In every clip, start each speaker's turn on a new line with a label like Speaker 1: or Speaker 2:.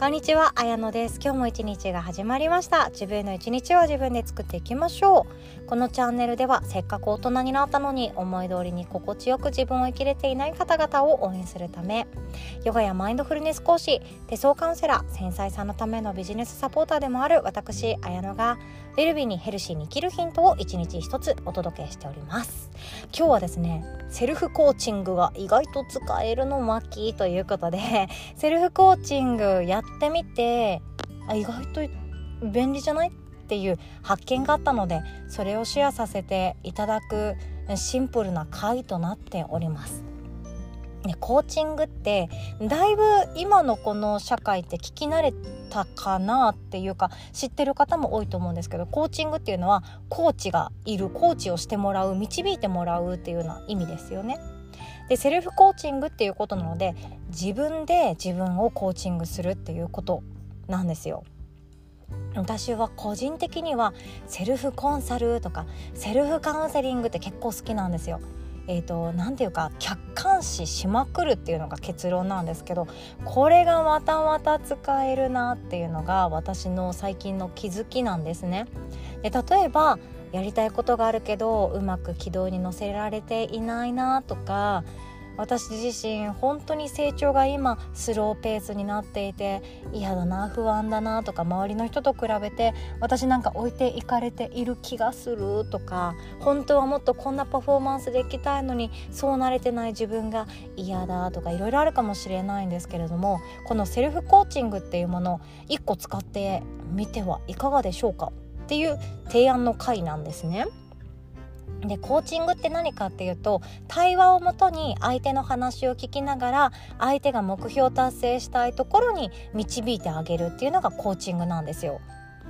Speaker 1: こんにちは、あやのです。今日も一日が始まりました。自分の一日は自分で作っていきましょう。このチャンネルでは、せっかく大人になったのに、思い通りに心地よく自分を生きれていない方々を応援するため、ヨガやマインドフルネス講師、手相カウンセラー、繊細さんのためのビジネスサポーターでもある私、あやのが、ウェルビーにヘルシーに生きるヒントを一日一つお届けしております。今日はですね、セルフコーチングが意外と使えるの巻ということで、セルフコーチングやってみてあ意外と便利じゃないっていう発見があったのでそれをシェアさせていただくシンプルな回となっております。ね、コーチングってだいぶ今のこの社会って聞き慣れたかなっていうか知ってる方も多いと思うんですけどコーチングっていうのはコーチがいるコーチをしてもらう導いてもらうっていうような意味ですよね。でセルフコーチングっていうことなので自分で自分をコーチングするっていうことなんですよ。私は個人的にはセルフコンサルとかセルフカウンセリングって結構好きなんですよ。えーと、なんていうか客観視しまくるっていうのが結論なんですけどこれがまたまた使えるなっていうのが私の最近の気づきなんですね。で例えばやりたいことがあるけどうまく軌道に乗せられていないなとか私自身本当に成長が今スローペースになっていて嫌だな不安だなとか周りの人と比べて私なんか置いていかれている気がするとか本当はもっとこんなパフォーマンスできたいのにそうなれてない自分が嫌だとかいろいろあるかもしれないんですけれどもこのセルフコーチングっていうものを1個使ってみてはいかがでしょうかっていう提案の回なんですね。でコーチングって何かっていうと対話をもとに相手の話を聞きながら相手が目標達成したいところに導いてあげるっていうのがコーチングなんですよ。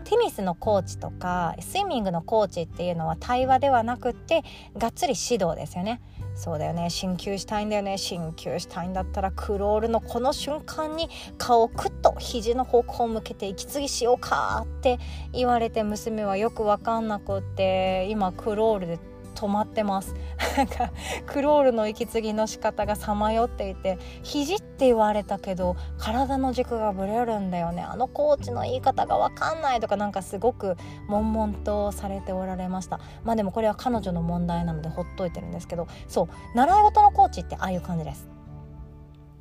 Speaker 1: テニスのコーチとかスイミングのコーチっていうのは対話ではなくってがっつり指導ですよね。そうだよね。鍼灸したいんだよね。鍼灸したいんだったらクロールのこの瞬間に顔をクッと肘の方向を向けて息継ぎしようかって言われて娘はよく分かんなくって今クロールで止まってます。なんかクロールの息継ぎの仕方がさまよっていて肘って言われたけど体の軸がぶれるんだよね。あのコーチの言い方が分かんないとかなんかすごく悶々とされておられました。まあでもこれは彼女の問題なのでほっといてるんですけど。そう。習い事のコーチってああいう感じです。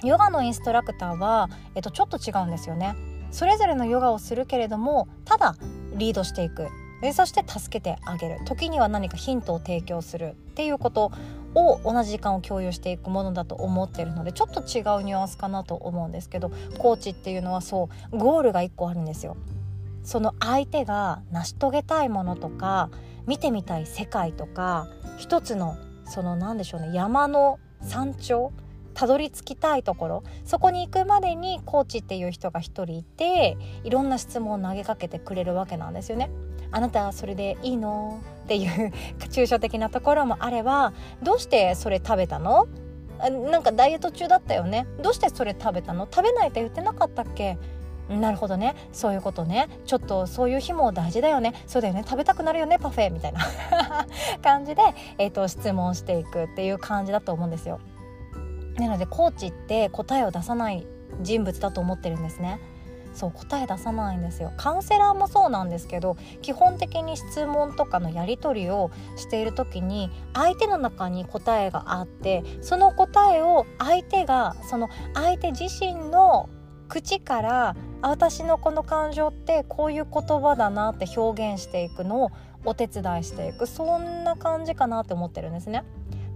Speaker 1: ヨガのインストラクターは、えっと、ちょっと違うんですよね。それぞれのヨガをするけれどもただリードしていく。でそして助けてあげる時には何かヒントを提供するっていうことを同じ時間を共有していくものだと思ってるのでちょっと違うニュアンスかなと思うんですけどコーチっていうのはそうゴールが1個あるんですよ。その相手が成し遂げたいものとか見てみたい世界とか一つのその何でしょうね山の山頂たどり着きたいところそこに行くまでにコーチっていう人が一人いていろんな質問を投げかけてくれるわけなんですよね。あなたそれでいいの？っていう抽象的なところもあればどうしてそれ食べたの？なんかダイエット中だったよねどうしてそれ食べたの食べないって言ってなかったっけなるほどね。そういうことね。ちょっとそういう日も大事だよねそうだよね。食べたくなるよね？パフェみたいな 感じで、えーと質問していくっていう感じだと思うんですよ。なのでコーチって答えを出さない人物だと思ってるんですね。そう答え出さないんですよカウンセラーもそうなんですけど基本的に質問とかのやり取りをしている時に相手の中に答えがあってその答えを相手がその相手自身の口から私のこの感情ってこういう言葉だなって表現していくのをお手伝いしていくそんな感じかなって思ってるんですね。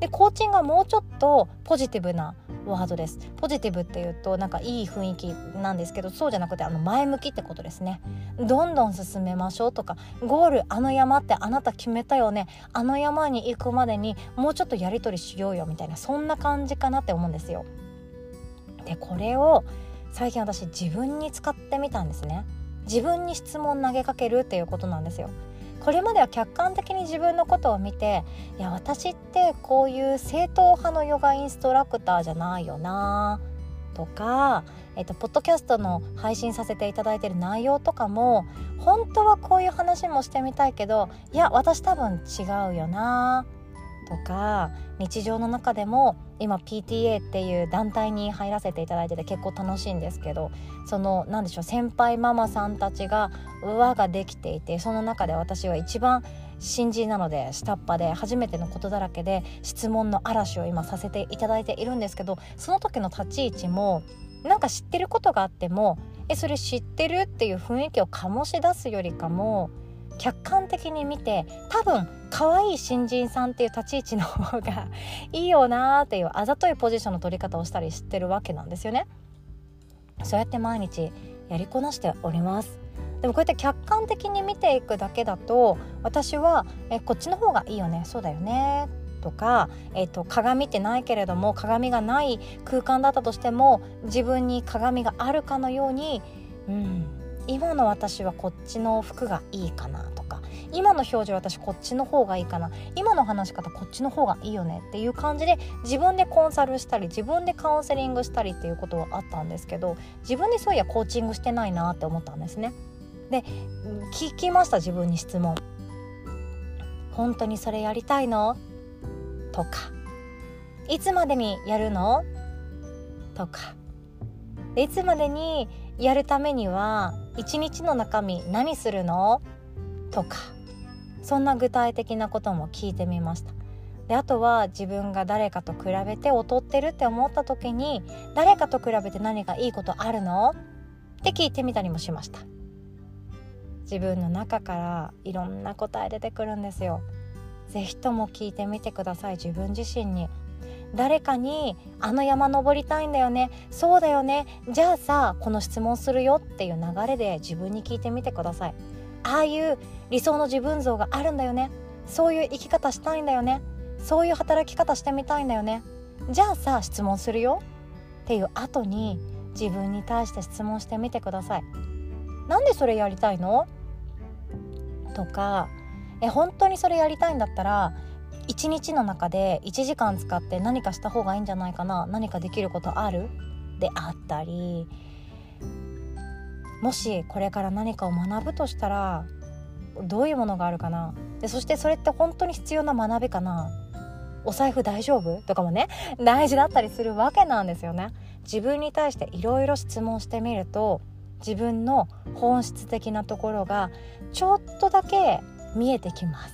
Speaker 1: でコーチングはもうちょっとポジティブなワードです。ポジティブっていうとなんかいい雰囲気なんですけどそうじゃなくてあの前向きってことですね。どんどん進めましょうとか。ゴールあの山ってあなた決めたよね。あの山に行くまでにもうちょっとやり取りしようよみたいなそんな感じかなって思うんですよ。でこれを最近私自分に使ってみたんですね。自分に質問投げかけるっていうことなんですよ。これまでは客観的に自分のことを見ていや私ってこういう正統派のヨガインストラクターじゃないよなとか、えっと、ポッドキャストの配信させていただいてる内容とかも本当はこういう話もしてみたいけどいや私多分違うよなとか日常の中でも今 PTA っていう団体に入らせていただいてて結構楽しいんですけどその何でしょう先輩ママさんたちが輪ができていてその中で私は一番新人なので下っ端で初めてのことだらけで質問の嵐を今させていただいているんですけどその時の立ち位置もなんか知ってることがあってもえそれ知ってるっていう雰囲気を醸し出すよりかも客観的に見て多分可愛い新人さんっていう立ち位置の方が いいよなーっていうあざといポジションの取り方をしたり知ってるわけなんですよね。そうやって毎日やりこなしておりますでもこうやって客観的に見ていくだけだと私はえこっちの方がいいよねそうだよねとか、えーと、鏡ってないけれども鏡がない空間だったとしても自分に鏡があるかのように、うん、今の私はこっちの服がいいかなとか今の表情私こっちの方がいいかな。今の話し方こっちの方がいいよねっていう感じで自分でコンサルしたり自分でカウンセリングしたりっていうことはあったんですけど自分でそういやコーチングしてないなって思ったんですね。で聞きました自分に質問。本当にそれやりたいの？とか。いつまでにやるの？とか。いつまでにやるためには一日の中身何するの？とかそんな具体的なことも聞いてみました。であとは自分が誰かと比べて劣ってるって思った時に誰かと比べて何かいいことあるの？って聞いてみたりもしました。自分の中からいろんな答え出てくるんですよ。是非とも聞いてみてください自分自身に。誰かに「あの山登りたいんだよね。そうだよね。じゃあさこの質問するよ」っていう流れで自分に聞いてみてください。ああいう理想の自分像があるんだよね。そういう生き方したいんだよね。そういう働き方してみたいんだよね。じゃあさ質問するよっていう後に自分に対して質問してみてください。なんでそれやりたいの？とかえ本当にそれやりたいんだったら1日の中で1時間使って何かした方がいいんじゃないかな何かできることある？であったりもしこれから何かを学ぶとしたらどういうものがあるかな？でそしてそれって本当に必要な学びかな？お財布大丈夫？とかもね大事だったりするわけなんですよね。自分に対していろいろ質問してみると自分の本質的なところがちょっとだけ見えてきます。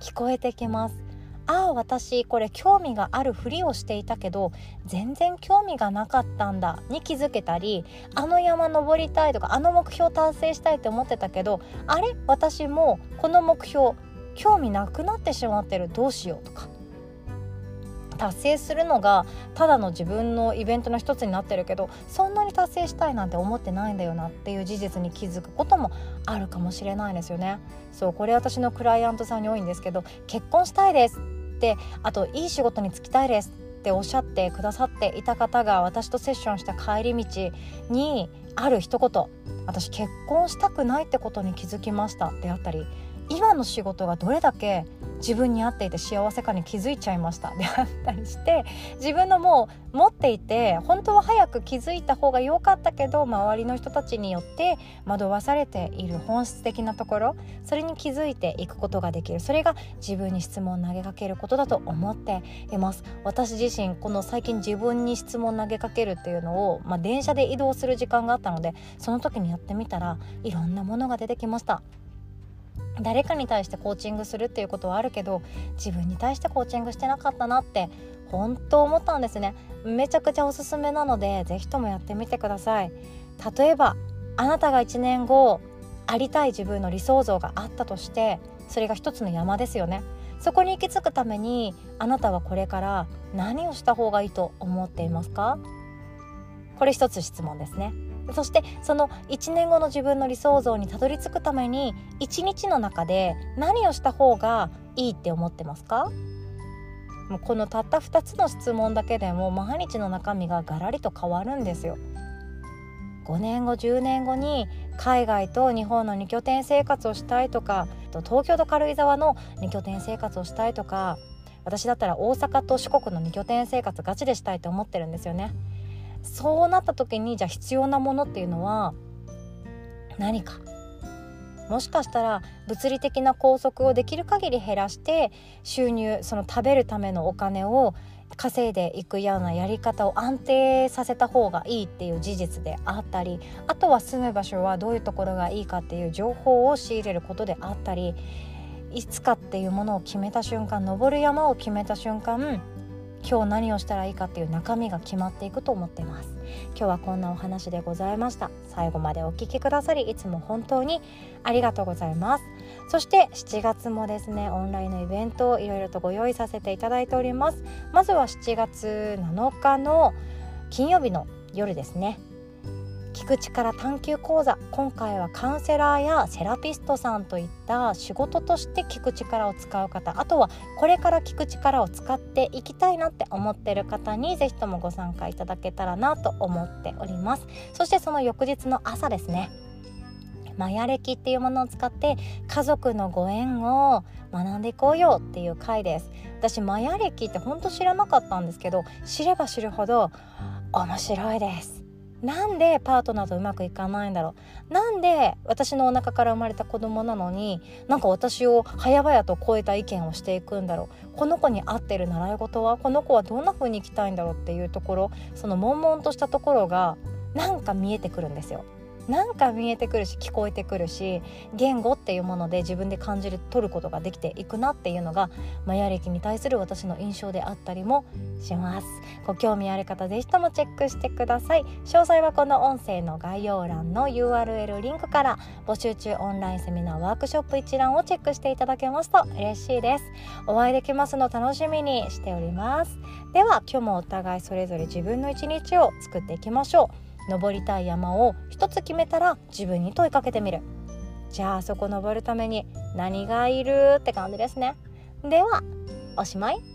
Speaker 1: 聞こえてきます。ああ私これ興味があるふりをしていたけど全然興味がなかったんだに気づけたりあの山登りたいとかあの目標達成したいって思ってたけどあれ私もこの目標興味なくなってしまってるどうしようとか。達成するのがただの自分のイベントの一つになってるけどそんなに達成したいなんて思ってないんだよなっていう事実に気づくこともあるかもしれないですよね。そうこれ私のクライアントさんに多いんですけど結婚したいです。てあといい仕事に就きたいですっておっしゃってくださっていた方が私とセッションした帰り道にある一言。私結婚したくないってことに気づきました。であったり今の仕事がどれだけ自分に合っていて幸せかに気づいちゃいました。であったりして自分のもう持っていて本当は早く気づいた方が良かったけど周りの人たちによって惑わされている本質的なところそれに気づいていくことができる。それが自分に質問を投げかけることだと思っています。私自身この最近自分に質問を投げかけるっていうのを、まあ、電車で移動する時間があったのでその時にやってみたらいろんなものが出てきました。誰かに対してコーチングするっていうことはあるけど自分に対してコーチングしてなかったなって本当思ったんですね。めちゃくちゃおすすめなので是非ともやってみてください。例えばあなたが1年後ありたい自分の理想像があったとしてそれが一つの山ですよね。そこに行き着くためにあなたはこれから何をした方がいいと思っていますか？これ一つ質問ですね。そしてその1年後の自分の理想像にたどり着くために1日の中で何をした方がいいって思ってますか？もうこのたった2つの質問だけでも毎日の中身がガラリと変わるんですよ。5年後10年後に海外と日本の2拠点生活をしたいとか東京と軽井沢の2拠点生活をしたいとか私だったら大阪と四国の2拠点生活ガチでしたいと思ってるんですよね。そうなった時にじゃあ必要なものっていうのは何か？もしかしたら物理的な拘束をできる限り減らして収入その食べるためのお金を稼いでいくようなやり方を安定させた方がいいっていう事実であったりあとは住む場所はどういうところがいいかっていう情報を仕入れることであったりいつかっていうものを決めた瞬間登る山を決めた瞬間今日何をしたらいいかっていう中身が決まっていくと思ってます。今日はこんなお話でございました。最後までお聴きくださりいつも本当にありがとうございます。そして7月もですねオンラインのイベントをいろいろとご用意させていただいております。まずは7月7日の金曜日の夜ですね。聞く力探究講座今回はカウンセラーやセラピストさんといった仕事として聞く力を使う方あとはこれから聞く力を使っていきたいなって思ってる方に是非ともご参加いただけたらなと思っております。そしてその翌日の朝ですね。マヤ歴っていうものを使って家族のご縁を学んでいこうよっていう回です。私マヤ歴ってほんと知らなかったんですけど知れば知るほど面白いです。なんでパートナーとうまくいかないんだろう？なんで私のお腹から生まれた子供なのになんか私を早々と超えた意見をしていくんだろう？この子に合ってる習い事は？この子はどんな風に生きたいんだろうっていうところその悶々としたところがなんか見えてくるんですよ。なんか見えてくるし聞こえてくるし言語っていうもので自分で感じる取ることができていくなっていうのがマヤ歴に対する私の印象であったりもします。ご興味ある方ぜひともチェックしてください。詳細はこの音声の概要欄の URL リンクから募集中オンラインセミナーワークショップ一覧をチェックしていただけますと嬉しいです。お会いできますの楽しみにしております。では今日もお互いそれぞれ自分の一日を作っていきましょう。登りたい山を一つ決めたら自分に問いかけてみる。じゃあそこ登るために何がいるって感じですね。ではおしまい。